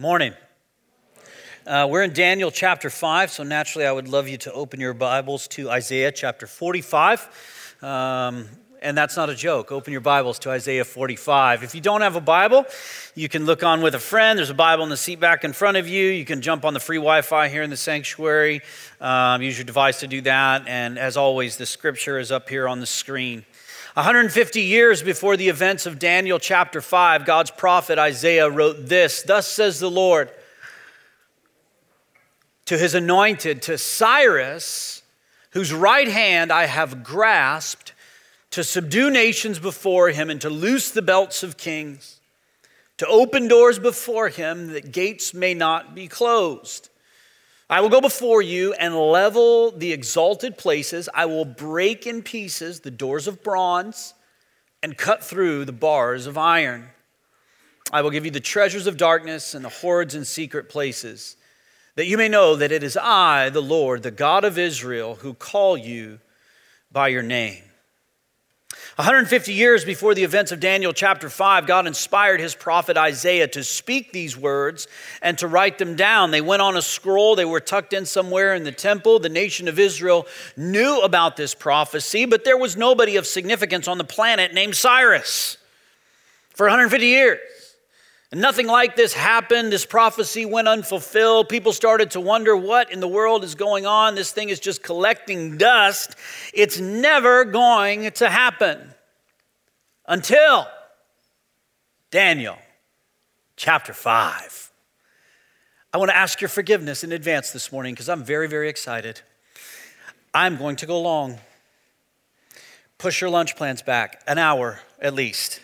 Morning. Uh, we're in Daniel chapter 5, so naturally I would love you to open your Bibles to Isaiah chapter 45. Um, and that's not a joke. Open your Bibles to Isaiah 45. If you don't have a Bible, you can look on with a friend. There's a Bible in the seat back in front of you. You can jump on the free Wi Fi here in the sanctuary. Um, use your device to do that. And as always, the scripture is up here on the screen. 150 years before the events of Daniel chapter 5, God's prophet Isaiah wrote this Thus says the Lord to his anointed, to Cyrus, whose right hand I have grasped to subdue nations before him and to loose the belts of kings, to open doors before him that gates may not be closed. I will go before you and level the exalted places. I will break in pieces the doors of bronze and cut through the bars of iron. I will give you the treasures of darkness and the hoards in secret places, that you may know that it is I, the Lord, the God of Israel, who call you by your name. 150 years before the events of Daniel chapter 5, God inspired his prophet Isaiah to speak these words and to write them down. They went on a scroll, they were tucked in somewhere in the temple. The nation of Israel knew about this prophecy, but there was nobody of significance on the planet named Cyrus for 150 years. And nothing like this happened. This prophecy went unfulfilled. People started to wonder what in the world is going on. This thing is just collecting dust. It's never going to happen until Daniel chapter 5. I want to ask your forgiveness in advance this morning because I'm very, very excited. I'm going to go long. Push your lunch plans back an hour at least.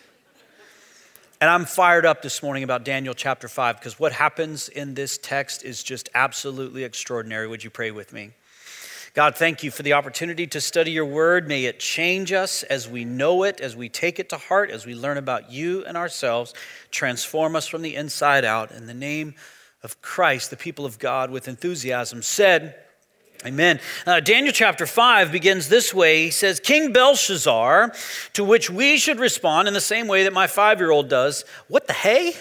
And I'm fired up this morning about Daniel chapter 5 because what happens in this text is just absolutely extraordinary. Would you pray with me? God, thank you for the opportunity to study your word. May it change us as we know it, as we take it to heart, as we learn about you and ourselves. Transform us from the inside out. In the name of Christ, the people of God with enthusiasm said, Amen. Uh, Daniel chapter 5 begins this way. He says, King Belshazzar, to which we should respond in the same way that my five year old does. What the hey?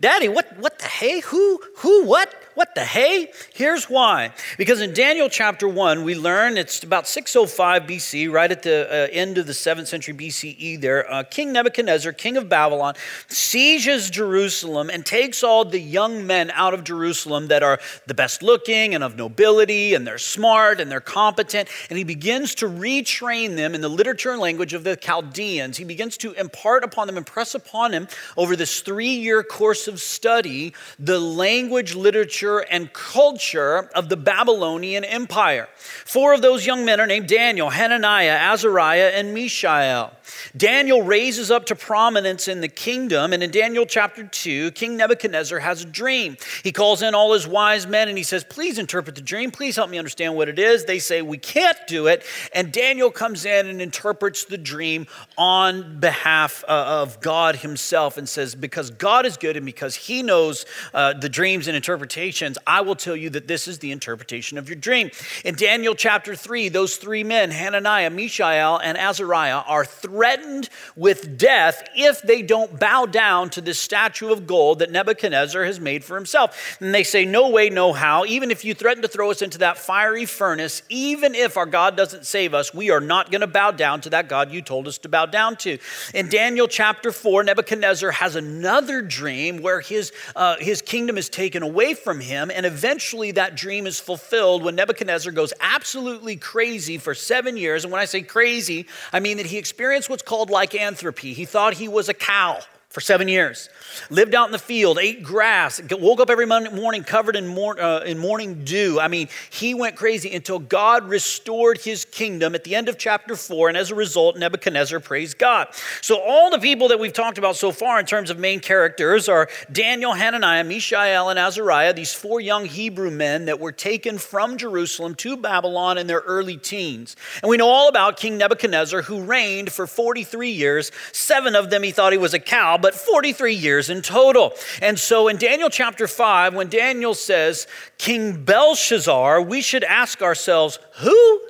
Daddy, what, what the hey? Who, who, what? What the hey? Here's why. Because in Daniel chapter 1, we learn it's about 605 BC, right at the uh, end of the 7th century BCE there. Uh, king Nebuchadnezzar, king of Babylon, sieges Jerusalem and takes all the young men out of Jerusalem that are the best looking and of nobility, and they're smart and they're competent. And he begins to retrain them in the literature and language of the Chaldeans. He begins to impart upon them, impress upon them over this three year course of study, the language, literature, literature and culture of the Babylonian Empire. Four of those young men are named Daniel, Hananiah, Azariah, and Mishael. Daniel raises up to prominence in the kingdom, and in Daniel chapter 2, King Nebuchadnezzar has a dream. He calls in all his wise men and he says, Please interpret the dream. Please help me understand what it is. They say, We can't do it. And Daniel comes in and interprets the dream on behalf uh, of God himself and says, Because God is good and because he knows uh, the dreams and interpretations, I will tell you that this is the interpretation of your dream. In Daniel chapter 3, those three men, Hananiah, Mishael, and Azariah, are threatened with death if they don't bow down to this statue of gold that Nebuchadnezzar has made for himself. And they say, No way, no how. Even if you threaten to throw us into that fiery furnace, even if our God doesn't save us, we are not going to bow down to that God you told us to bow down to. In Daniel chapter 4, Nebuchadnezzar has another dream where his, uh, his kingdom is taken away from him, and eventually that dream is fulfilled when Nebuchadnezzar goes absolutely crazy for seven years. And when I say crazy, I mean that he experienced what's called lycanthropy. He thought he was a cow for seven years. Lived out in the field, ate grass, woke up every morning covered in, mor- uh, in morning dew. I mean, he went crazy until God restored his kingdom at the end of chapter four. And as a result, Nebuchadnezzar praised God. So, all the people that we've talked about so far in terms of main characters are Daniel, Hananiah, Mishael, and Azariah, these four young Hebrew men that were taken from Jerusalem to Babylon in their early teens. And we know all about King Nebuchadnezzar, who reigned for 43 years. Seven of them he thought he was a cow but 43 years in total. And so in Daniel chapter 5, when Daniel says King Belshazzar, we should ask ourselves, who?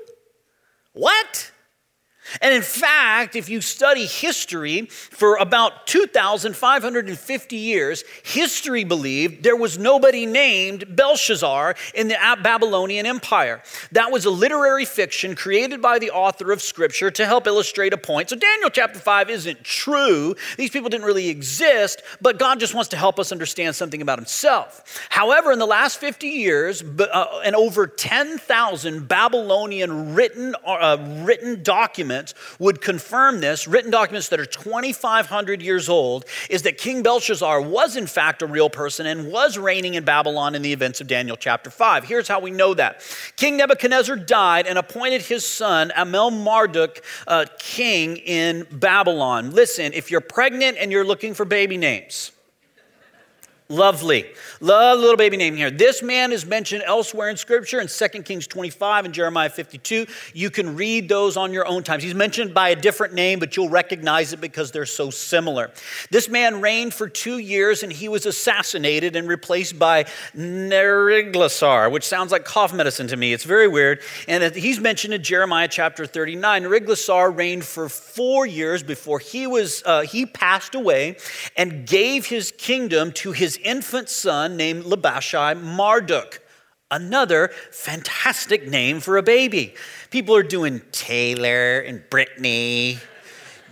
What? And in fact, if you study history for about 2,550 years, history believed there was nobody named Belshazzar in the Babylonian Empire. That was a literary fiction created by the author of Scripture to help illustrate a point. So Daniel chapter 5 isn't true. These people didn't really exist, but God just wants to help us understand something about himself. However, in the last 50 years, uh, and over 10,000 Babylonian written, uh, written documents documents would confirm this, written documents that are 2,500 years old, is that King Belshazzar was in fact a real person and was reigning in Babylon in the events of Daniel chapter 5. Here's how we know that King Nebuchadnezzar died and appointed his son, Amel Marduk, uh, king in Babylon. Listen, if you're pregnant and you're looking for baby names, Lovely. Love little baby name here. This man is mentioned elsewhere in Scripture in 2 Kings 25 and Jeremiah 52. You can read those on your own times. He's mentioned by a different name, but you'll recognize it because they're so similar. This man reigned for two years and he was assassinated and replaced by Neriglissar, which sounds like cough medicine to me. It's very weird. And he's mentioned in Jeremiah chapter 39. Neriglissar reigned for four years before he was uh, he passed away and gave his kingdom to his infant son named Labashi Marduk. Another fantastic name for a baby. People are doing Taylor and Brittany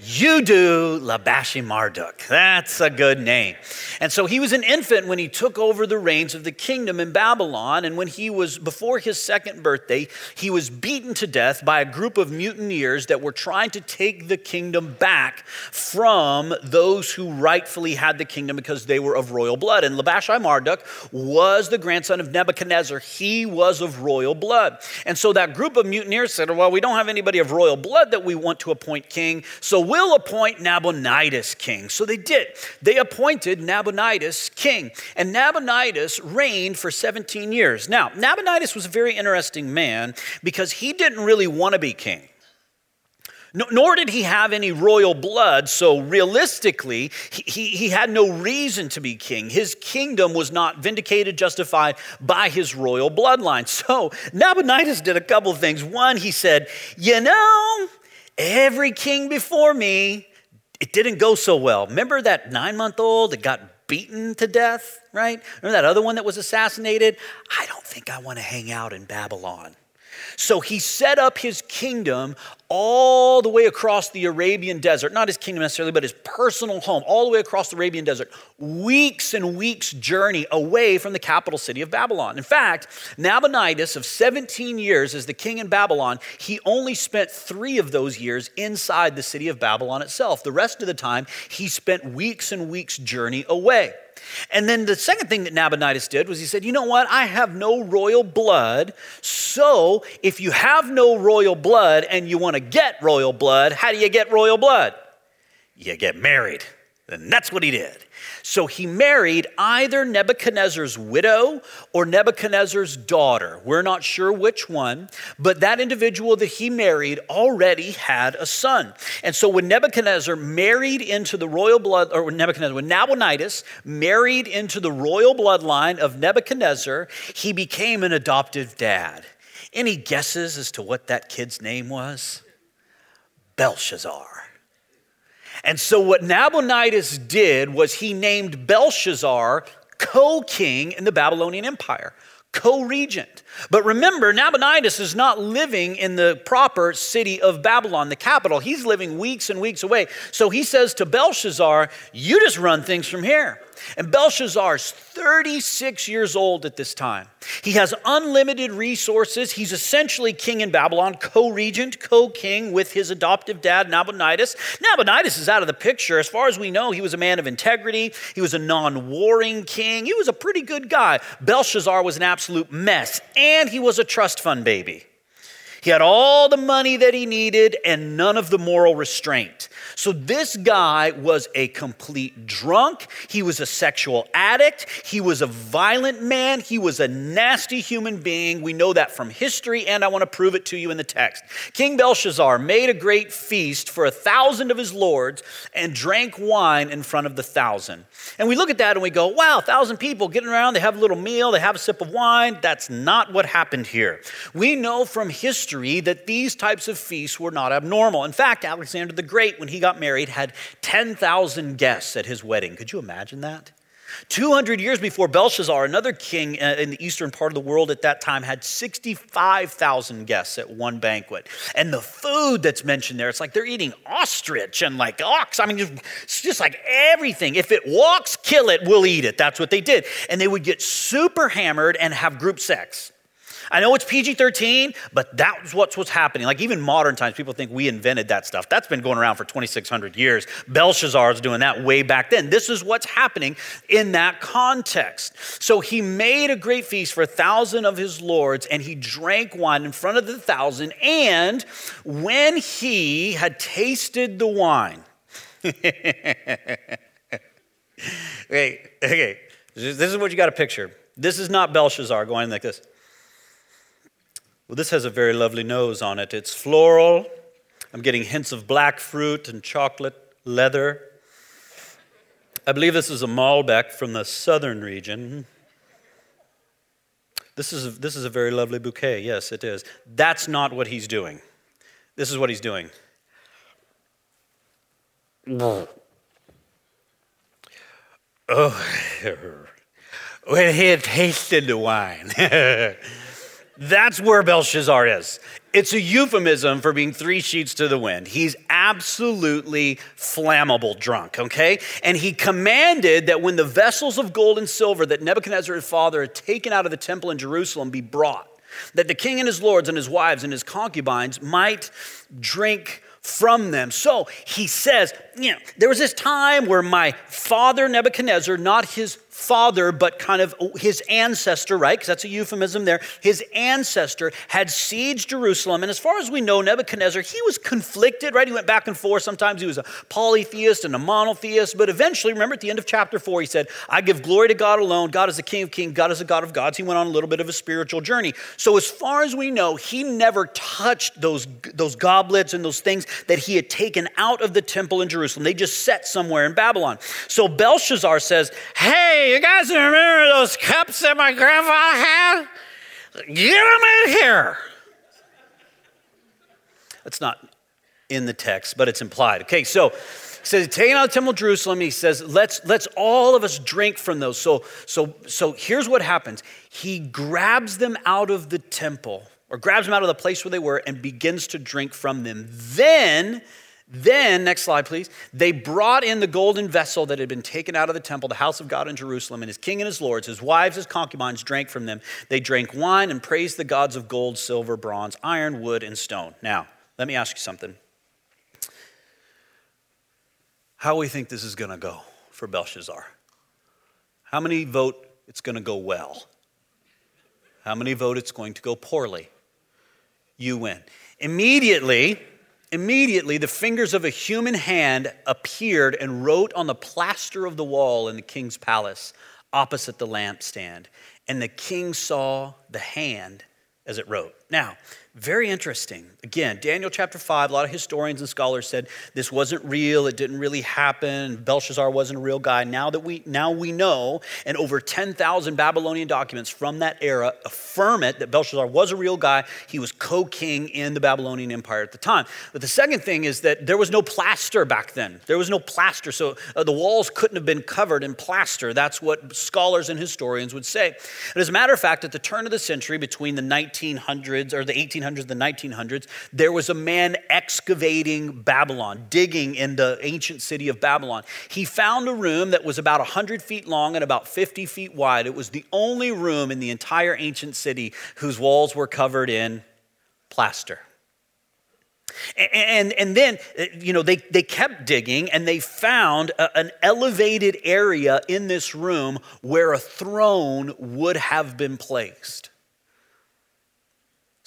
you do Labashi Marduk. That's a good name. And so he was an infant when he took over the reins of the kingdom in Babylon. And when he was, before his second birthday, he was beaten to death by a group of mutineers that were trying to take the kingdom back from those who rightfully had the kingdom because they were of royal blood. And Labashi Marduk was the grandson of Nebuchadnezzar. He was of royal blood. And so that group of mutineers said, Well, we don't have anybody of royal blood that we want to appoint king. So will appoint Nabonidus king. So they did. They appointed Nabonidus king. And Nabonidus reigned for 17 years. Now, Nabonidus was a very interesting man because he didn't really want to be king. nor did he have any royal blood, so realistically, he, he, he, had no reason to be king. His kingdom was not vindicated, justified by his royal bloodline. So Nabonidus did a couple of things. One, he said, You know, Every king before me, it didn't go so well. Remember that nine month old that got beaten to death, right? Remember that other one that was assassinated? I don't think I want to hang out in Babylon. So he set up his kingdom all the way across the Arabian desert, not his kingdom necessarily, but his personal home, all the way across the Arabian desert, weeks and weeks' journey away from the capital city of Babylon. In fact, Nabonidus, of 17 years as the king in Babylon, he only spent three of those years inside the city of Babylon itself. The rest of the time, he spent weeks and weeks' journey away. And then the second thing that Nabonidus did was he said, You know what? I have no royal blood. So if you have no royal blood and you want to get royal blood, how do you get royal blood? You get married. And that's what he did. So he married either Nebuchadnezzar's widow or Nebuchadnezzar's daughter. We're not sure which one, but that individual that he married already had a son. And so when Nebuchadnezzar married into the royal blood, or Nebuchadnezzar, when Nabonidus married into the royal bloodline of Nebuchadnezzar, he became an adoptive dad. Any guesses as to what that kid's name was? Belshazzar. And so, what Nabonidus did was he named Belshazzar co king in the Babylonian Empire, co regent. But remember, Nabonidus is not living in the proper city of Babylon, the capital. He's living weeks and weeks away. So he says to Belshazzar, You just run things from here. And Belshazzar is 36 years old at this time. He has unlimited resources. He's essentially king in Babylon, co regent, co king with his adoptive dad, Nabonidus. Nabonidus is out of the picture. As far as we know, he was a man of integrity, he was a non warring king, he was a pretty good guy. Belshazzar was an absolute mess, and he was a trust fund baby. He had all the money that he needed and none of the moral restraint. So, this guy was a complete drunk. He was a sexual addict. He was a violent man. He was a nasty human being. We know that from history, and I want to prove it to you in the text. King Belshazzar made a great feast for a thousand of his lords and drank wine in front of the thousand. And we look at that and we go, wow, a thousand people getting around, they have a little meal, they have a sip of wine. That's not what happened here. We know from history history that these types of feasts were not abnormal. In fact, Alexander the Great, when he got married, had 10,000 guests at his wedding. Could you imagine that? 200 years before Belshazzar, another king uh, in the eastern part of the world at that time had 65,000 guests at one banquet. And the food that's mentioned there, it's like they're eating ostrich and like ox. I mean, it's just like everything. If it walks, kill it, we'll eat it. That's what they did. And they would get super hammered and have group sex. I know it's PG 13, but that's what's what's happening. Like even modern times, people think we invented that stuff. That's been going around for 2,600 years. Belshazzar's doing that way back then. This is what's happening in that context. So he made a great feast for a thousand of his lords, and he drank wine in front of the thousand. And when he had tasted the wine, okay, okay, this is what you got to picture. This is not Belshazzar going like this. Well, this has a very lovely nose on it. It's floral. I'm getting hints of black fruit and chocolate leather. I believe this is a Malbec from the southern region. This is, a, this is a very lovely bouquet. Yes, it is. That's not what he's doing. This is what he's doing. Oh, when he had tasted the wine. That's where Belshazzar is. It's a euphemism for being three sheets to the wind. He's absolutely flammable drunk, okay? And he commanded that when the vessels of gold and silver that Nebuchadnezzar father had taken out of the temple in Jerusalem be brought, that the king and his lords and his wives and his concubines might drink from them. So he says, you know, there was this time where my father Nebuchadnezzar, not his father, but kind of his ancestor, right? Because that's a euphemism there. His ancestor had sieged Jerusalem. And as far as we know, Nebuchadnezzar, he was conflicted, right? He went back and forth. Sometimes he was a polytheist and a monotheist. But eventually, remember at the end of chapter four, he said, I give glory to God alone. God is the King of kings. God is the God of gods. He went on a little bit of a spiritual journey. So as far as we know, he never touched those, those goblets and those things that he had taken out of the temple in Jerusalem. They just sat somewhere in Babylon. So Belshazzar says, Hey, you guys remember those cups that my grandfather had? Get them in here. That's not in the text, but it's implied. Okay, so he says, taking out the temple of Jerusalem, he says, let's let's all of us drink from those. So so so here's what happens. He grabs them out of the temple, or grabs them out of the place where they were, and begins to drink from them. Then then, next slide, please. They brought in the golden vessel that had been taken out of the temple, the house of God in Jerusalem, and his king and his lords, his wives, his concubines drank from them. They drank wine and praised the gods of gold, silver, bronze, iron, wood, and stone. Now, let me ask you something. How we think this is going to go for Belshazzar? How many vote it's going to go well? How many vote it's going to go poorly? You win. Immediately, Immediately, the fingers of a human hand appeared and wrote on the plaster of the wall in the king's palace opposite the lampstand. And the king saw the hand as it wrote. Now, very interesting. Again, Daniel chapter 5, a lot of historians and scholars said this wasn't real, it didn't really happen, Belshazzar wasn't a real guy. Now that we now we know, and over 10,000 Babylonian documents from that era affirm it that Belshazzar was a real guy. He was co-king in the Babylonian Empire at the time. But the second thing is that there was no plaster back then. There was no plaster, so uh, the walls couldn't have been covered in plaster. That's what scholars and historians would say. And as a matter of fact, at the turn of the century, between the 1900s or the 1800s 1800s, the 1900s, there was a man excavating Babylon, digging in the ancient city of Babylon. He found a room that was about 100 feet long and about 50 feet wide. It was the only room in the entire ancient city whose walls were covered in plaster. And, and then, uh, you know, they, they kept digging and they found a, an elevated area in this room where a throne would have been placed.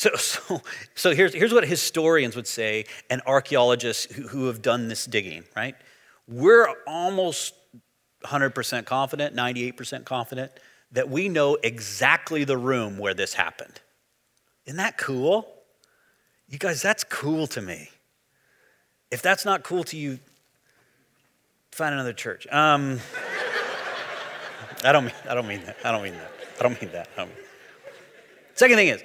So, so, so here's, here's what historians would say and archaeologists who, who have done this digging, right? We're almost 100% confident, 98% confident that we know exactly the room where this happened. Isn't that cool? You guys, that's cool to me. If that's not cool to you, find another church. Um, I don't mean I don't mean that. I don't mean that. I don't mean that. Um, second thing is,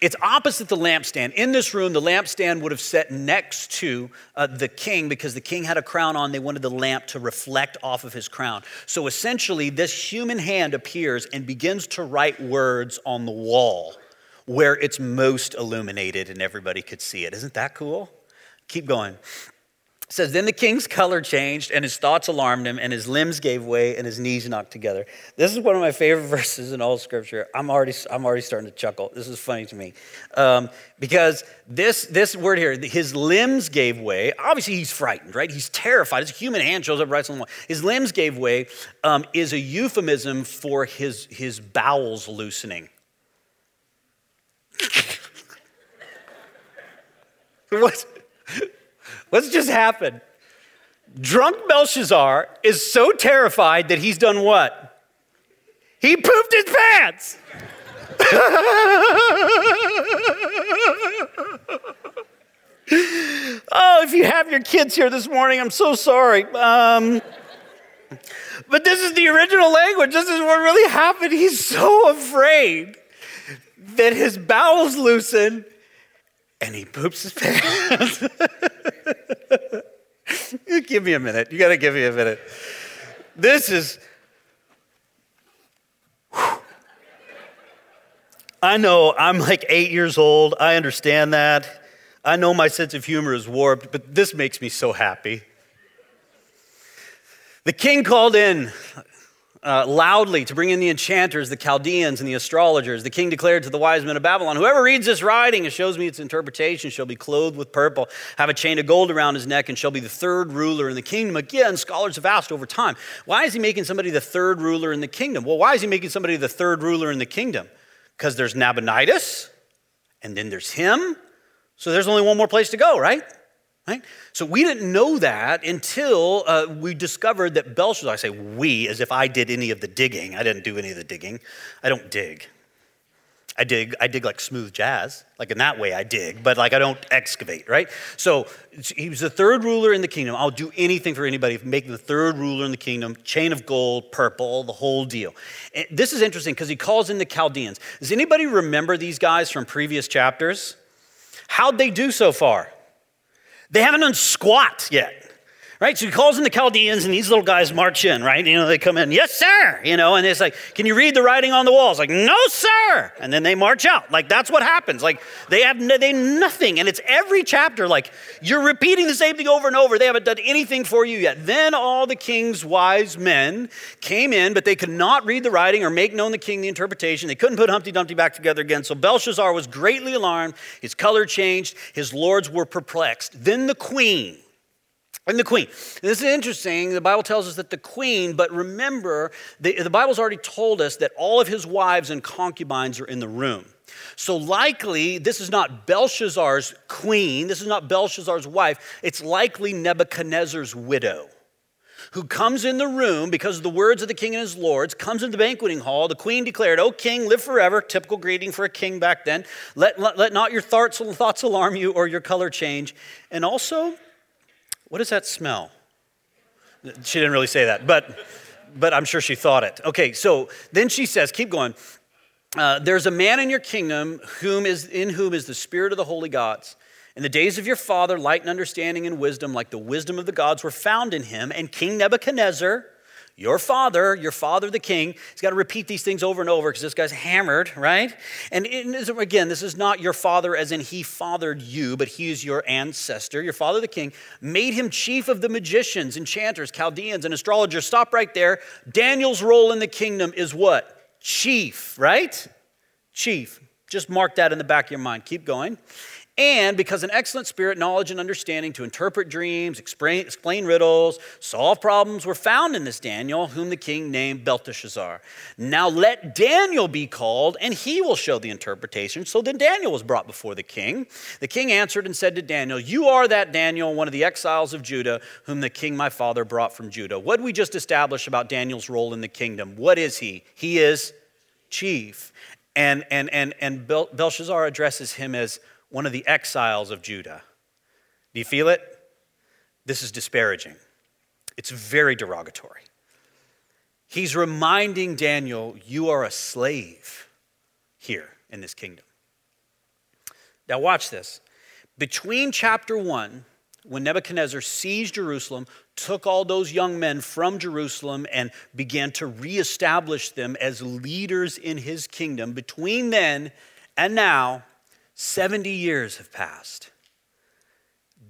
It's opposite the lampstand. In this room, the lampstand would have sat next to uh, the king because the king had a crown on. They wanted the lamp to reflect off of his crown. So essentially, this human hand appears and begins to write words on the wall where it's most illuminated and everybody could see it. Isn't that cool? Keep going says, Then the king's color changed, and his thoughts alarmed him, and his limbs gave way, and his knees knocked together. This is one of my favorite verses in all scripture. I'm already, I'm already starting to chuckle. This is funny to me. Um, because this, this word here, his limbs gave way. Obviously, he's frightened, right? He's terrified. His human hand shows up right on the wall. His limbs gave way um, is a euphemism for his, his bowels loosening. what? What's just happened? Drunk Belshazzar is so terrified that he's done what? He pooped his pants. oh, if you have your kids here this morning, I'm so sorry. Um, but this is the original language. This is what really happened. He's so afraid that his bowels loosen and he poops his pants. give me a minute. You got to give me a minute. This is. I know I'm like eight years old. I understand that. I know my sense of humor is warped, but this makes me so happy. The king called in uh, loudly to bring in the enchanters, the Chaldeans, and the astrologers. The king declared to the wise men of Babylon Whoever reads this writing and shows me its interpretation shall be clothed with purple, have a chain of gold around his neck, and shall be the third ruler in the kingdom. Again, scholars have asked over time why is he making somebody the third ruler in the kingdom? Well, why is he making somebody the third ruler in the kingdom? Because there's Nabonidus, and then there's him. So there's only one more place to go, right? Right? So we didn't know that until uh, we discovered that Belshazzar, I say we as if I did any of the digging. I didn't do any of the digging. I don't dig. I dig, I dig like smooth jazz. Like in that way I dig, but like I don't excavate, right? So he was the third ruler in the kingdom. I'll do anything for anybody, making the third ruler in the kingdom, chain of gold, purple, the whole deal. And this is interesting because he calls in the Chaldeans. Does anybody remember these guys from previous chapters? How'd they do so far? They haven't done squat yet. Right? So he calls in the Chaldeans, and these little guys march in, right? You know, they come in, yes, sir. You know, and it's like, can you read the writing on the walls? Like, no, sir. And then they march out. Like, that's what happens. Like, they have they nothing. And it's every chapter, like, you're repeating the same thing over and over. They haven't done anything for you yet. Then all the king's wise men came in, but they could not read the writing or make known the king the interpretation. They couldn't put Humpty Dumpty back together again. So Belshazzar was greatly alarmed. His color changed. His lords were perplexed. Then the queen, and the queen. This is interesting. The Bible tells us that the queen, but remember, the, the Bible's already told us that all of his wives and concubines are in the room. So, likely, this is not Belshazzar's queen, this is not Belshazzar's wife, it's likely Nebuchadnezzar's widow who comes in the room because of the words of the king and his lords, comes in the banqueting hall. The queen declared, O king, live forever. Typical greeting for a king back then. Let, let, let not your thoughts, thoughts alarm you or your color change. And also, what does that smell? She didn't really say that, but, but I'm sure she thought it. Okay, so then she says, keep going. Uh, There's a man in your kingdom whom is, in whom is the spirit of the holy gods. In the days of your father, light and understanding and wisdom, like the wisdom of the gods, were found in him. And King Nebuchadnezzar, your father, your father the king, he's got to repeat these things over and over because this guy's hammered, right? And again, this is not your father as in he fathered you, but he is your ancestor. Your father the king made him chief of the magicians, enchanters, Chaldeans, and astrologers. Stop right there. Daniel's role in the kingdom is what? Chief, right? Chief. Just mark that in the back of your mind. Keep going and because an excellent spirit, knowledge, and understanding to interpret dreams, explain, explain, riddles, solve problems were found in this Daniel, whom the king named Belteshazzar. Now let Daniel be called, and he will show the interpretation. So then Daniel was brought before the king. The king answered and said to Daniel, You are that Daniel, one of the exiles of Judah, whom the king my father brought from Judah. What we just establish about Daniel's role in the kingdom? What is he? He is chief. And, and, and, and Belshazzar addresses him as one of the exiles of Judah. Do you feel it? This is disparaging. It's very derogatory. He's reminding Daniel, you are a slave here in this kingdom. Now, watch this. Between chapter 1, when Nebuchadnezzar seized Jerusalem, took all those young men from Jerusalem, and began to reestablish them as leaders in his kingdom, between then and now, 70 years have passed.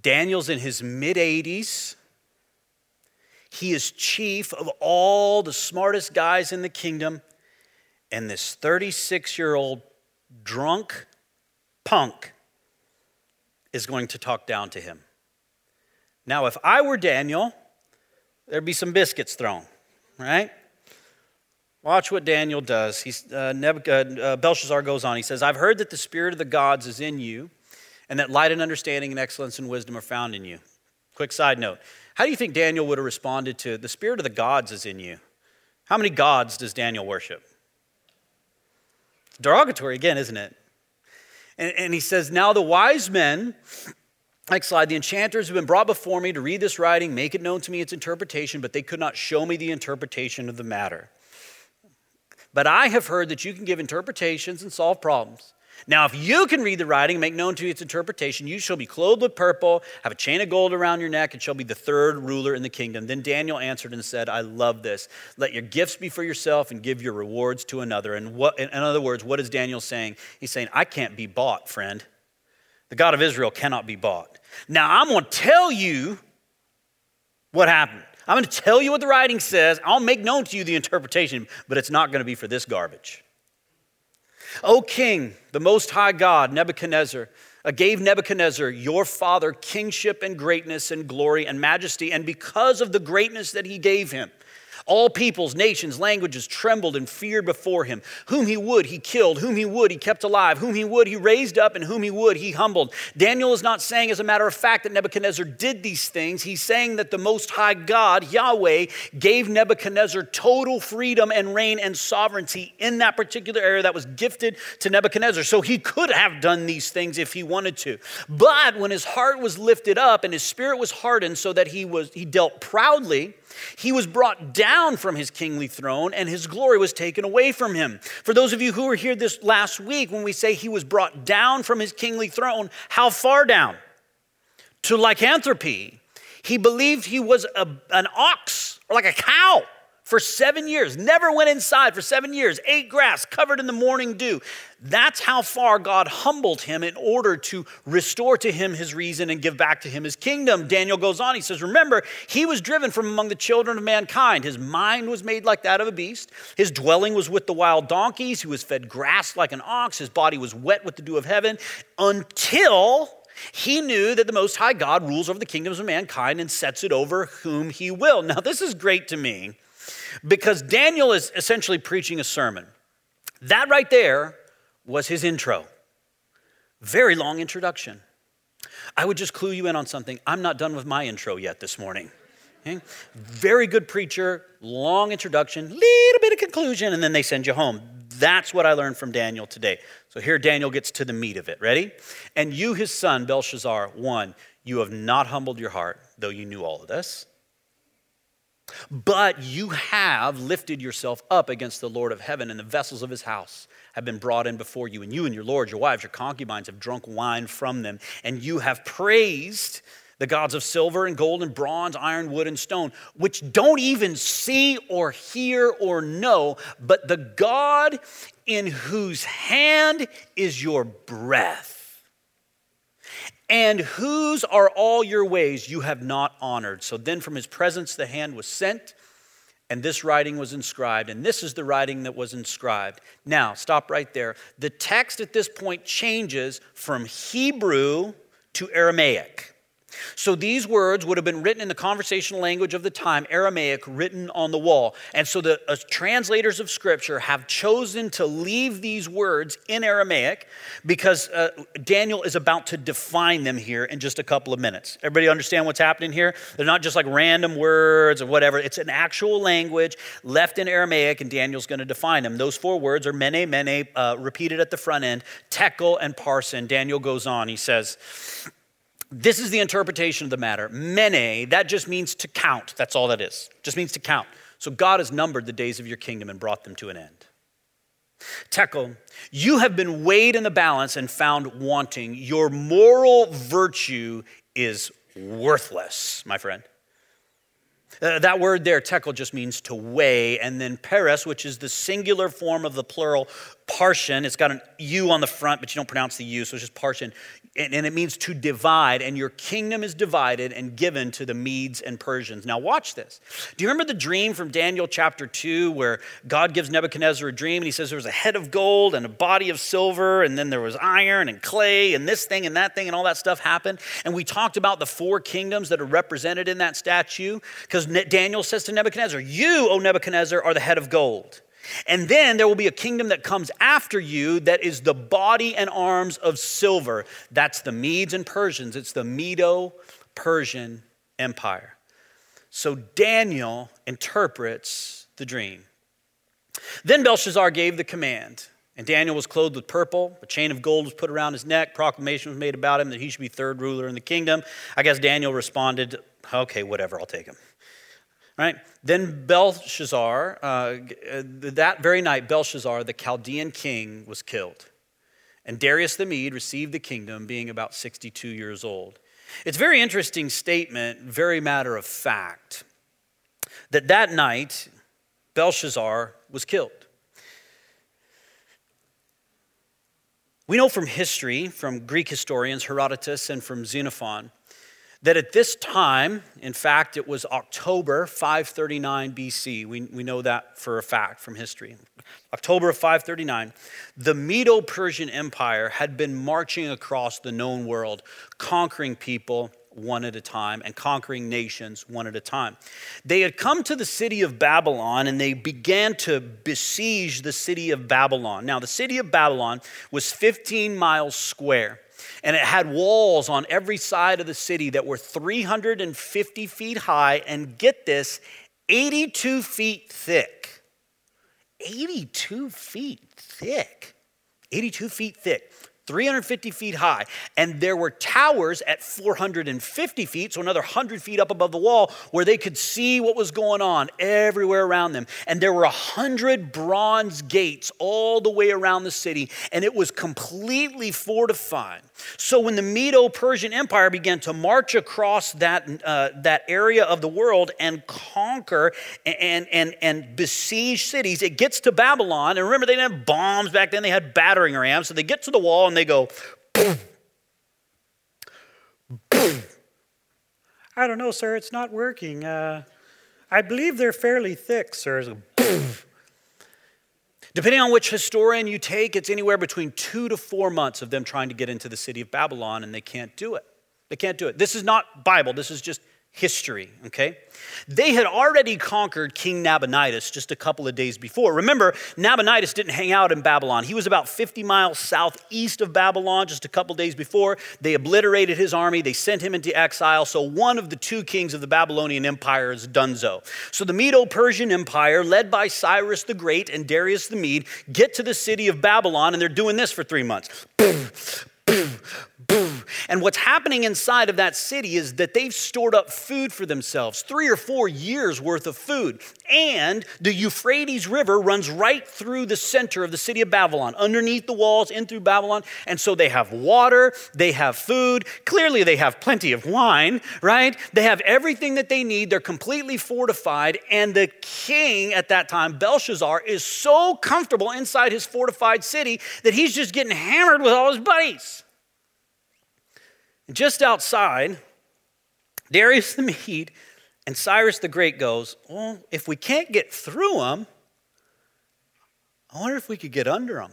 Daniel's in his mid 80s. He is chief of all the smartest guys in the kingdom. And this 36 year old drunk punk is going to talk down to him. Now, if I were Daniel, there'd be some biscuits thrown, right? Watch what Daniel does. He's, uh, Nebuchadnezzar, uh, Belshazzar goes on. He says, I've heard that the spirit of the gods is in you, and that light and understanding and excellence and wisdom are found in you. Quick side note How do you think Daniel would have responded to the spirit of the gods is in you? How many gods does Daniel worship? derogatory again, isn't it? And, and he says, Now the wise men Next slide. The enchanters have been brought before me to read this writing, make it known to me its interpretation, but they could not show me the interpretation of the matter. But I have heard that you can give interpretations and solve problems. Now, if you can read the writing and make known to you its interpretation, you shall be clothed with purple, have a chain of gold around your neck, and shall be the third ruler in the kingdom. Then Daniel answered and said, I love this. Let your gifts be for yourself and give your rewards to another. And what, in other words, what is Daniel saying? He's saying, I can't be bought, friend. The God of Israel cannot be bought. Now, I'm going to tell you what happened. I'm going to tell you what the writing says. I'll make known to you the interpretation, but it's not going to be for this garbage. O king, the most high God, Nebuchadnezzar, uh, gave Nebuchadnezzar, your father, kingship and greatness and glory and majesty. And because of the greatness that he gave him, all peoples, nations, languages trembled and feared before him. Whom he would, he killed. Whom he would, he kept alive. Whom he would, he raised up. And whom he would, he humbled. Daniel is not saying, as a matter of fact, that Nebuchadnezzar did these things. He's saying that the Most High God, Yahweh, gave Nebuchadnezzar total freedom and reign and sovereignty in that particular area that was gifted to Nebuchadnezzar. So he could have done these things if he wanted to. But when his heart was lifted up and his spirit was hardened so that he was he dealt proudly, he was brought down from his kingly throne, and his glory was taken away from him. For those of you who were here this last week, when we say he was brought down from his kingly throne, how far down? To lycanthropy. He believed he was a, an ox or like a cow for seven years, never went inside for seven years, ate grass, covered in the morning dew. That's how far God humbled him in order to restore to him his reason and give back to him his kingdom. Daniel goes on, he says, Remember, he was driven from among the children of mankind. His mind was made like that of a beast. His dwelling was with the wild donkeys. He was fed grass like an ox. His body was wet with the dew of heaven until he knew that the Most High God rules over the kingdoms of mankind and sets it over whom he will. Now, this is great to me because Daniel is essentially preaching a sermon. That right there was his intro. Very long introduction. I would just clue you in on something. I'm not done with my intro yet this morning. Okay? Very good preacher, long introduction, little bit of conclusion, and then they send you home. That's what I learned from Daniel today. So here Daniel gets to the meat of it. Ready? And you, his son, Belshazzar, one, you have not humbled your heart, though you knew all of this. But you have lifted yourself up against the Lord of heaven, and the vessels of his house have been brought in before you. And you and your lords, your wives, your concubines have drunk wine from them. And you have praised the gods of silver and gold and bronze, iron, wood, and stone, which don't even see or hear or know, but the God in whose hand is your breath and whose are all your ways you have not honored? So then from his presence the hand was sent, and this writing was inscribed. And this is the writing that was inscribed. Now, stop right there. The text at this point changes from Hebrew to Aramaic. So these words would have been written in the conversational language of the time, Aramaic, written on the wall. And so the uh, translators of Scripture have chosen to leave these words in Aramaic because uh, Daniel is about to define them here in just a couple of minutes. Everybody understand what's happening here? They're not just like random words or whatever. It's an actual language left in Aramaic, and Daniel's going to define them. Those four words are mene, mene, uh, repeated at the front end, tekel, and parshin. Daniel goes on. He says, this is the interpretation of the matter. Mene, that just means to count. That's all that is. Just means to count. So God has numbered the days of your kingdom and brought them to an end. Tekel, you have been weighed in the balance and found wanting. Your moral virtue is worthless, my friend. Uh, that word there, tekel, just means to weigh. And then peres, which is the singular form of the plural parshin, it's got an U on the front, but you don't pronounce the U, so it's just parshin and, and it means to divide, and your kingdom is divided and given to the Medes and Persians. Now, watch this. Do you remember the dream from Daniel chapter 2 where God gives Nebuchadnezzar a dream and he says there was a head of gold and a body of silver, and then there was iron and clay, and this thing and that thing, and all that stuff happened? And we talked about the four kingdoms that are represented in that statue because Daniel says to Nebuchadnezzar, You, O Nebuchadnezzar, are the head of gold. And then there will be a kingdom that comes after you that is the body and arms of silver. That's the Medes and Persians. It's the Medo Persian Empire. So Daniel interprets the dream. Then Belshazzar gave the command, and Daniel was clothed with purple. A chain of gold was put around his neck. Proclamation was made about him that he should be third ruler in the kingdom. I guess Daniel responded, Okay, whatever, I'll take him. Right? Then Belshazzar, uh, that very night, Belshazzar, the Chaldean king, was killed. And Darius the Mede received the kingdom, being about 62 years old. It's a very interesting statement, very matter of fact, that that night, Belshazzar was killed. We know from history, from Greek historians, Herodotus and from Xenophon, that at this time, in fact, it was October 539 BC. We, we know that for a fact from history. October of 539, the Medo Persian Empire had been marching across the known world, conquering people one at a time and conquering nations one at a time. They had come to the city of Babylon and they began to besiege the city of Babylon. Now, the city of Babylon was 15 miles square. And it had walls on every side of the city that were 350 feet high and get this, 82 feet thick. 82 feet thick. 82 feet thick. 350 feet high. And there were towers at 450 feet, so another 100 feet up above the wall, where they could see what was going on everywhere around them. And there were 100 bronze gates all the way around the city, and it was completely fortified. So when the Medo Persian Empire began to march across that, uh, that area of the world and conquer and, and, and besiege cities, it gets to Babylon. And remember, they didn't have bombs back then, they had battering rams. So they get to the wall and they go, boom, boom. I don't know, sir, it's not working. Uh, I believe they're fairly thick, sir. Depending on which historian you take, it's anywhere between two to four months of them trying to get into the city of Babylon, and they can't do it. They can't do it. This is not Bible, this is just history, okay? They had already conquered King Nabonidus just a couple of days before. Remember, Nabonidus didn't hang out in Babylon. He was about 50 miles southeast of Babylon just a couple days before. They obliterated his army, they sent him into exile. So, one of the two kings of the Babylonian Empire is Dunzo. So, the Medo Persian Empire, led by Cyrus the Great and Darius the Mede, get to the city of Babylon, and they're doing this for three months. And what's happening inside of that city is that they've stored up food for themselves, three or four years worth of food. And the Euphrates River runs right through the center of the city of Babylon, underneath the walls, in through Babylon. And so they have water, they have food. Clearly, they have plenty of wine, right? They have everything that they need. They're completely fortified. And the king at that time, Belshazzar, is so comfortable inside his fortified city that he's just getting hammered with all his buddies. Just outside, Darius the Mede and Cyrus the Great goes, Well, if we can't get through them, I wonder if we could get under them.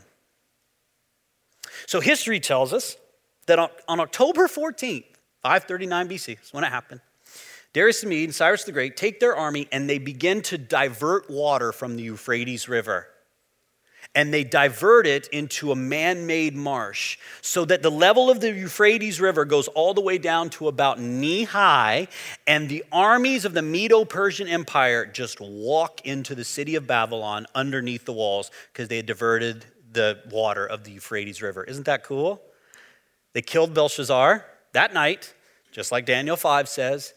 So history tells us that on, on October 14th, 539 BC, is when it happened, Darius the Mede and Cyrus the Great take their army and they begin to divert water from the Euphrates River and they divert it into a man made marsh so that the level of the Euphrates River goes all the way down to about knee high, and the armies of the Medo Persian Empire just walk into the city of Babylon underneath the walls because they had diverted the water of the Euphrates River. Isn't that cool? They killed Belshazzar that night, just like Daniel 5 says,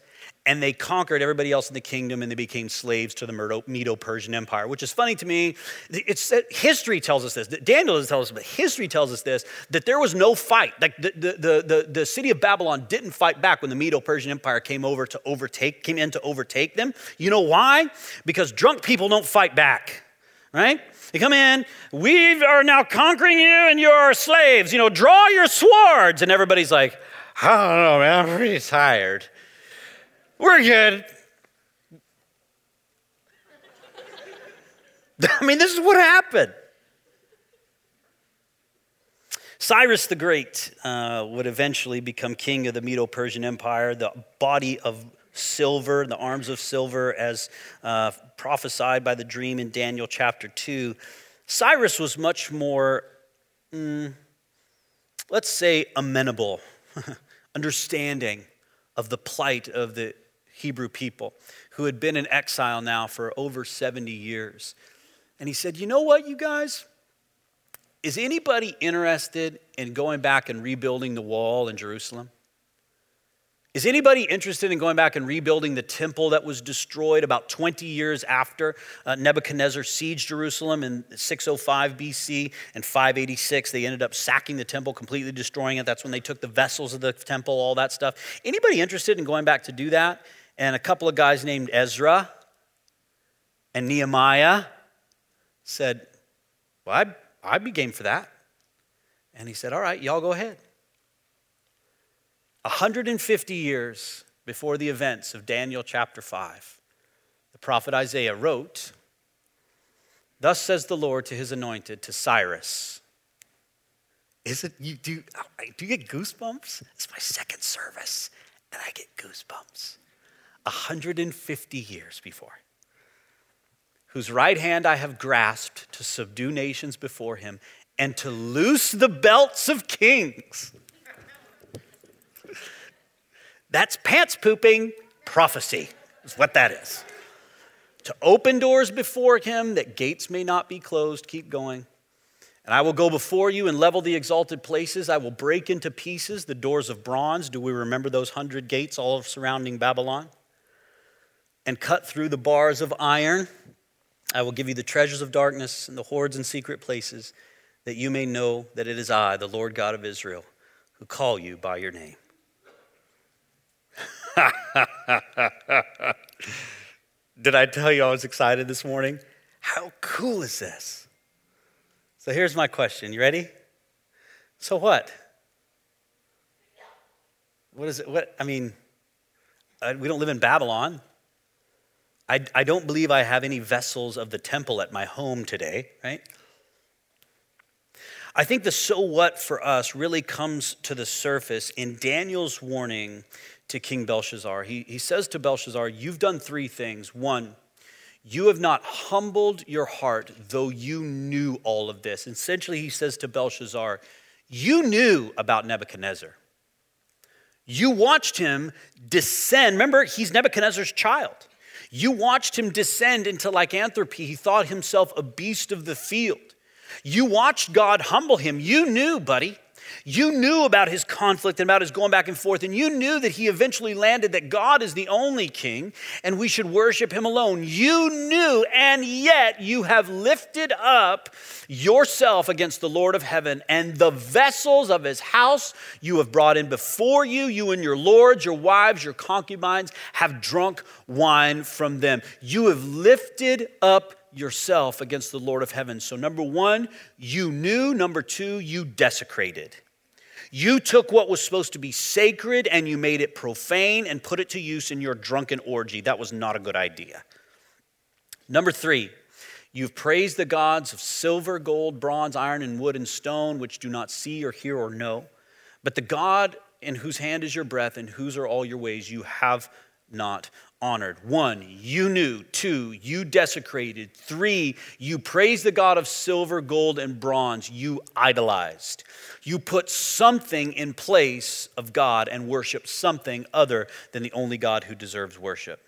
and they conquered everybody else in the kingdom and they became slaves to the Medo Persian Empire, which is funny to me. It's uh, history tells us this. Daniel doesn't tell us, but history tells us this that there was no fight. Like the, the, the, the, the city of Babylon didn't fight back when the Medo Persian Empire came over to overtake, came in to overtake them. You know why? Because drunk people don't fight back, right? They come in, we are now conquering you and you're slaves. You know, draw your swords. And everybody's like, I don't know, man, I'm pretty tired. We're good. I mean, this is what happened. Cyrus the Great uh, would eventually become king of the Medo Persian Empire. The body of silver, the arms of silver, as uh, prophesied by the dream in Daniel chapter 2. Cyrus was much more, mm, let's say, amenable, understanding of the plight of the Hebrew people who had been in exile now for over 70 years. And he said, You know what, you guys? Is anybody interested in going back and rebuilding the wall in Jerusalem? Is anybody interested in going back and rebuilding the temple that was destroyed about 20 years after uh, Nebuchadnezzar sieged Jerusalem in 605 BC and 586? They ended up sacking the temple, completely destroying it. That's when they took the vessels of the temple, all that stuff. Anybody interested in going back to do that? And a couple of guys named Ezra and Nehemiah said, Well, I'd, I'd be game for that. And he said, All right, y'all go ahead. 150 years before the events of Daniel chapter 5, the prophet Isaiah wrote, Thus says the Lord to his anointed, to Cyrus. Is it, you do, do you get goosebumps? It's my second service, and I get goosebumps. 150 years before, whose right hand I have grasped to subdue nations before him and to loose the belts of kings. That's pants pooping prophecy, is what that is. To open doors before him that gates may not be closed. Keep going. And I will go before you and level the exalted places. I will break into pieces the doors of bronze. Do we remember those hundred gates all surrounding Babylon? And cut through the bars of iron. I will give you the treasures of darkness and the hoards and secret places, that you may know that it is I, the Lord God of Israel, who call you by your name. Did I tell you I was excited this morning? How cool is this? So here's my question. You ready? So what? What is it? What I mean, uh, we don't live in Babylon. I, I don't believe I have any vessels of the temple at my home today, right? I think the so what for us really comes to the surface in Daniel's warning to King Belshazzar. He, he says to Belshazzar, You've done three things. One, you have not humbled your heart, though you knew all of this. Essentially, he says to Belshazzar, You knew about Nebuchadnezzar. You watched him descend. Remember, he's Nebuchadnezzar's child. You watched him descend into lycanthropy. He thought himself a beast of the field. You watched God humble him. You knew, buddy. You knew about his conflict and about his going back and forth, and you knew that he eventually landed that God is the only king and we should worship him alone. You knew, and yet you have lifted up yourself against the Lord of heaven, and the vessels of his house you have brought in before you. You and your lords, your wives, your concubines have drunk wine from them. You have lifted up yourself against the Lord of heaven. So, number one, you knew. Number two, you desecrated. You took what was supposed to be sacred and you made it profane and put it to use in your drunken orgy. That was not a good idea. Number three, you've praised the gods of silver, gold, bronze, iron, and wood and stone, which do not see or hear or know. But the God in whose hand is your breath and whose are all your ways, you have not honored. One, you knew. Two, you desecrated. Three, you praised the God of silver, gold, and bronze. You idolized. You put something in place of God and worshiped something other than the only God who deserves worship.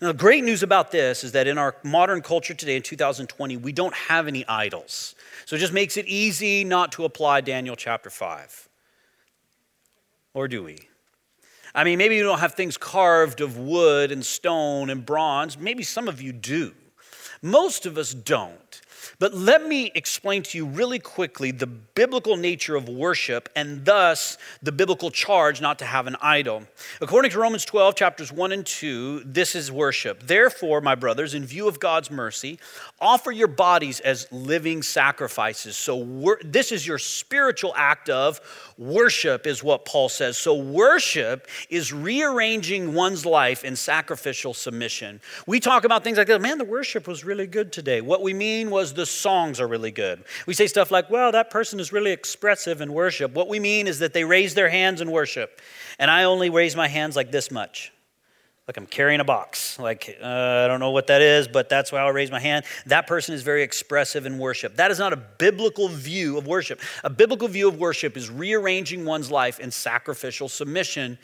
Now, the great news about this is that in our modern culture today, in 2020, we don't have any idols. So it just makes it easy not to apply Daniel chapter 5. Or do we? I mean, maybe you don't have things carved of wood and stone and bronze. Maybe some of you do. Most of us don't. But let me explain to you really quickly the biblical nature of worship and thus the biblical charge not to have an idol. According to Romans 12, chapters 1 and 2, this is worship. Therefore, my brothers, in view of God's mercy, offer your bodies as living sacrifices. So, this is your spiritual act of worship, is what Paul says. So, worship is rearranging one's life in sacrificial submission. We talk about things like that. Man, the worship was really good today. What we mean was the songs are really good. We say stuff like, well, that person is really expressive in worship. What we mean is that they raise their hands in worship, and I only raise my hands like this much. Like I'm carrying a box. Like, uh, I don't know what that is, but that's why I'll raise my hand. That person is very expressive in worship. That is not a biblical view of worship. A biblical view of worship is rearranging one's life in sacrificial submission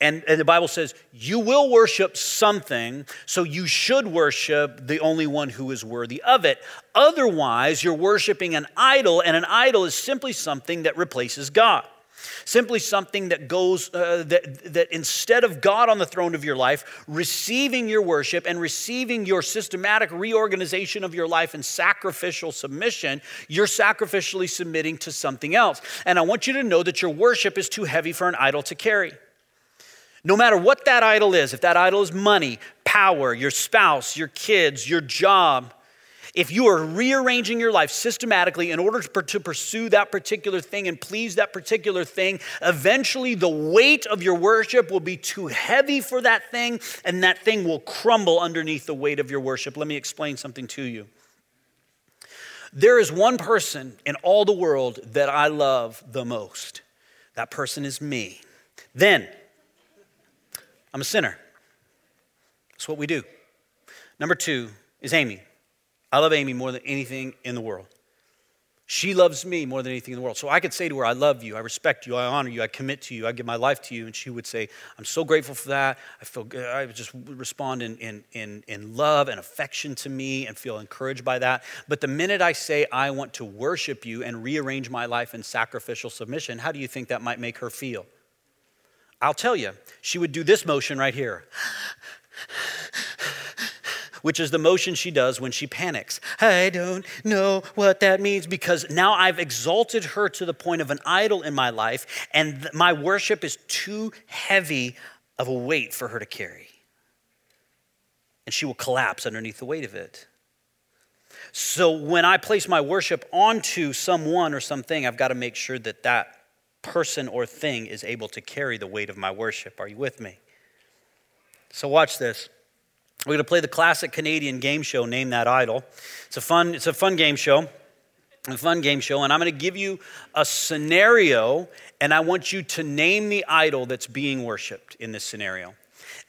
and, and, the Bible says, you will worship something, so you should worship the only one who is worthy of it. Otherwise, you're worshiping an idol, and an idol is simply something that replaces God. Simply something that goes, uh, that, that instead of God on the throne of your life, receiving your worship and receiving your systematic reorganization of your life and sacrificial submission, you're sacrificially submitting to something else. And I want you to know that your worship is too heavy for an idol to carry. No matter what that idol is, if that idol is money, power, your spouse, your kids, your job, if you are rearranging your life systematically in order to pursue that particular thing and please that particular thing, eventually the weight of your worship will be too heavy for that thing, and that thing will crumble underneath the weight of your worship. Let me explain something to you. There is one person in all the world that I love the most. That person is me. Then, I'm a sinner. That's what we do. Number two is Amy. I love Amy more than anything in the world. She loves me more than anything in the world. So I could say to her, I love you, I respect you, I honor you, I commit to you, I give my life to you. And she would say, I'm so grateful for that. I feel good. I would just respond in, in, in, in love and affection to me and feel encouraged by that. But the minute I say, I want to worship you and rearrange my life in sacrificial submission, how do you think that might make her feel? I'll tell you, she would do this motion right here, which is the motion she does when she panics. I don't know what that means because now I've exalted her to the point of an idol in my life, and my worship is too heavy of a weight for her to carry. And she will collapse underneath the weight of it. So when I place my worship onto someone or something, I've got to make sure that that person or thing is able to carry the weight of my worship. Are you with me? So, watch this. We're going to play the classic Canadian game show, Name That Idol. It's a fun, it's a fun game show. A fun game show, and I'm going to give you a scenario, and I want you to name the idol that's being worshiped in this scenario.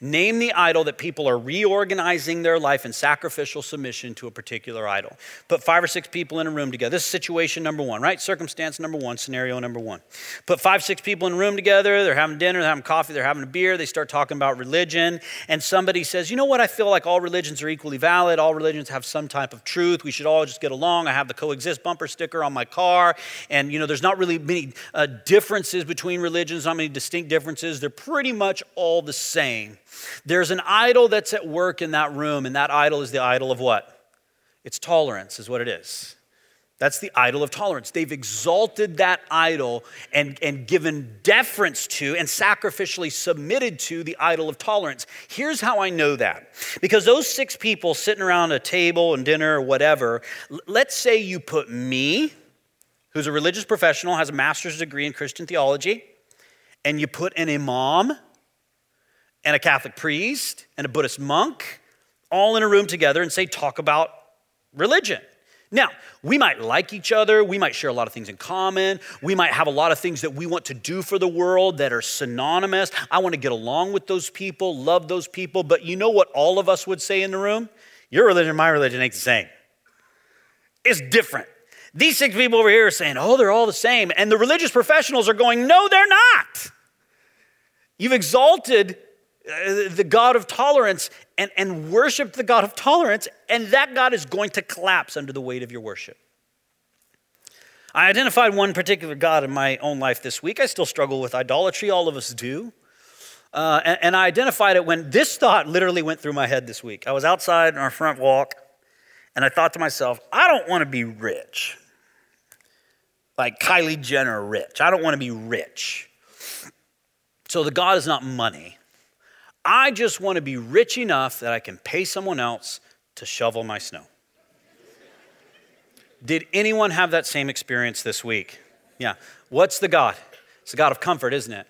Name the idol that people are reorganizing their life in sacrificial submission to a particular idol. Put five or six people in a room together. This is situation number one, right? Circumstance number one, scenario number one. Put five, six people in a room together. They're having dinner, they're having coffee, they're having a beer. They start talking about religion. And somebody says, You know what? I feel like all religions are equally valid. All religions have some type of truth. We should all just get along. I have the coexist bumper sticker on my car. And, you know, there's not really many uh, differences between religions, not many distinct differences. They're pretty much all the same. There's an idol that's at work in that room, and that idol is the idol of what? It's tolerance, is what it is. That's the idol of tolerance. They've exalted that idol and, and given deference to and sacrificially submitted to the idol of tolerance. Here's how I know that. Because those six people sitting around a table and dinner or whatever, let's say you put me, who's a religious professional, has a master's degree in Christian theology, and you put an imam and a Catholic priest and a Buddhist monk all in a room together and say, talk about religion. Now, we might like each other. We might share a lot of things in common. We might have a lot of things that we want to do for the world that are synonymous. I want to get along with those people, love those people. But you know what all of us would say in the room? Your religion my religion ain't the same. It's different. These six people over here are saying, oh, they're all the same. And the religious professionals are going, no, they're not. You've exalted the God of tolerance and, and worship the God of tolerance, and that God is going to collapse under the weight of your worship. I identified one particular God in my own life this week. I still struggle with idolatry, all of us do. Uh, and, and I identified it when this thought literally went through my head this week. I was outside in our front walk, and I thought to myself, I don't want to be rich. Like Kylie Jenner rich. I don't want to be rich. So the God is not money. I just want to be rich enough that I can pay someone else to shovel my snow. Did anyone have that same experience this week? Yeah. What's the God? It's the God of comfort, isn't it?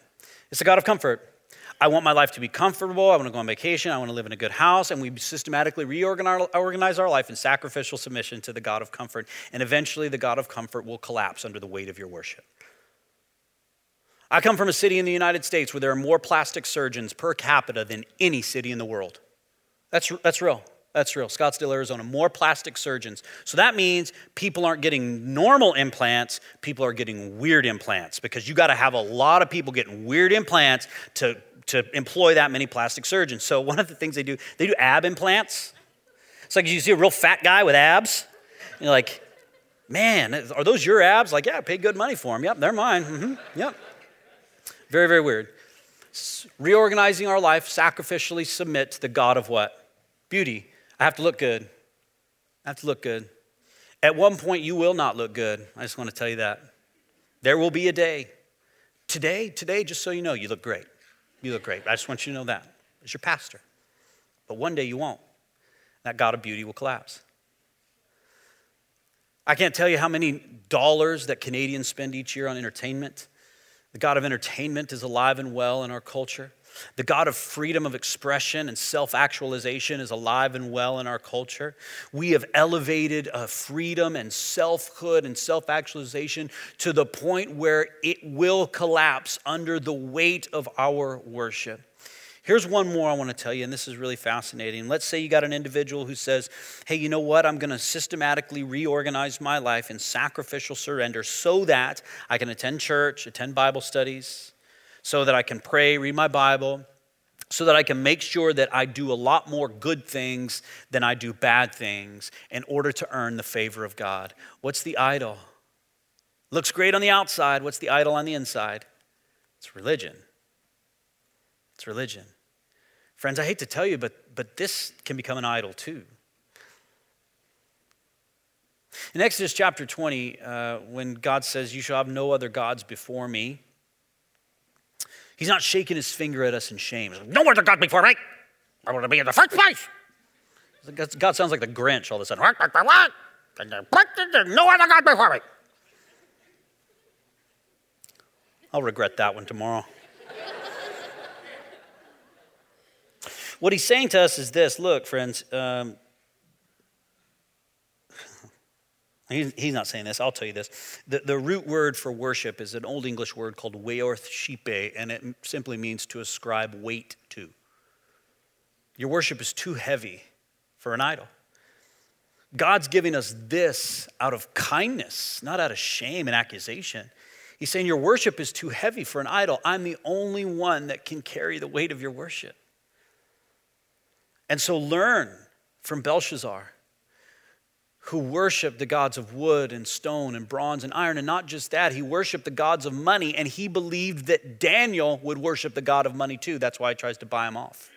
It's the God of comfort. I want my life to be comfortable. I want to go on vacation. I want to live in a good house. And we systematically reorganize our life in sacrificial submission to the God of comfort. And eventually, the God of comfort will collapse under the weight of your worship. I come from a city in the United States where there are more plastic surgeons per capita than any city in the world. That's, that's real. That's real. Scottsdale, Arizona, more plastic surgeons. So that means people aren't getting normal implants, people are getting weird implants because you got to have a lot of people getting weird implants to, to employ that many plastic surgeons. So one of the things they do, they do ab implants. It's like you see a real fat guy with abs. You're like, man, are those your abs? Like, yeah, I paid good money for them. Yep, they're mine. Mm-hmm. Yep. Very, very weird. Reorganizing our life, sacrificially submit to the God of what? Beauty. I have to look good. I have to look good. At one point, you will not look good. I just want to tell you that. There will be a day. Today, today, just so you know, you look great. You look great. I just want you to know that as your pastor. But one day you won't. That God of beauty will collapse. I can't tell you how many dollars that Canadians spend each year on entertainment. The God of entertainment is alive and well in our culture. The God of freedom of expression and self actualization is alive and well in our culture. We have elevated uh, freedom and selfhood and self actualization to the point where it will collapse under the weight of our worship. Here's one more I want to tell you, and this is really fascinating. Let's say you got an individual who says, Hey, you know what? I'm going to systematically reorganize my life in sacrificial surrender so that I can attend church, attend Bible studies, so that I can pray, read my Bible, so that I can make sure that I do a lot more good things than I do bad things in order to earn the favor of God. What's the idol? Looks great on the outside. What's the idol on the inside? It's religion. It's religion. Friends, I hate to tell you, but, but this can become an idol too. In Exodus chapter 20, uh, when God says, You shall have no other gods before me, He's not shaking his finger at us in shame. Like, no other God before me. I want to be in the first place. God sounds like the Grinch all of a sudden. No other God before me. I'll regret that one tomorrow. What he's saying to us is this look, friends, um, He's not saying this, I'll tell you this. The, the root word for worship is an Old English word called weorth shipe, and it simply means to ascribe weight to. Your worship is too heavy for an idol. God's giving us this out of kindness, not out of shame and accusation. He's saying your worship is too heavy for an idol. I'm the only one that can carry the weight of your worship. And so learn from Belshazzar who worshiped the gods of wood and stone and bronze and iron. And not just that, he worshiped the gods of money, and he believed that Daniel would worship the God of money too. That's why he tries to buy him off.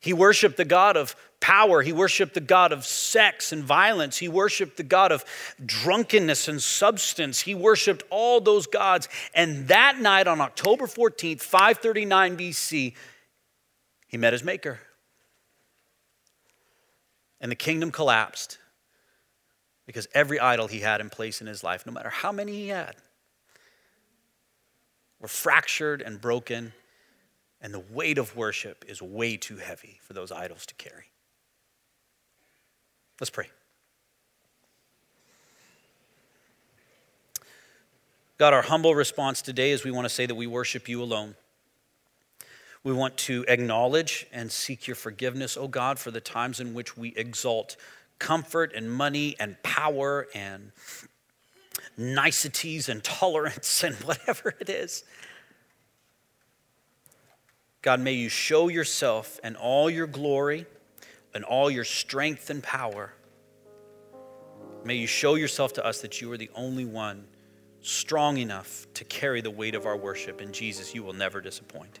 He worshiped the God of power. He worshiped the God of sex and violence. He worshiped the God of drunkenness and substance. He worshiped all those gods. And that night on October 14th, 539 BC, he met his maker. And the kingdom collapsed because every idol he had in place in his life, no matter how many he had, were fractured and broken, and the weight of worship is way too heavy for those idols to carry. Let's pray. God, our humble response today is we want to say that we worship you alone. We want to acknowledge and seek your forgiveness, O oh God, for the times in which we exalt comfort and money and power and niceties and tolerance and whatever it is. God, may you show yourself and all your glory and all your strength and power. May you show yourself to us that you are the only one strong enough to carry the weight of our worship. And Jesus, you will never disappoint.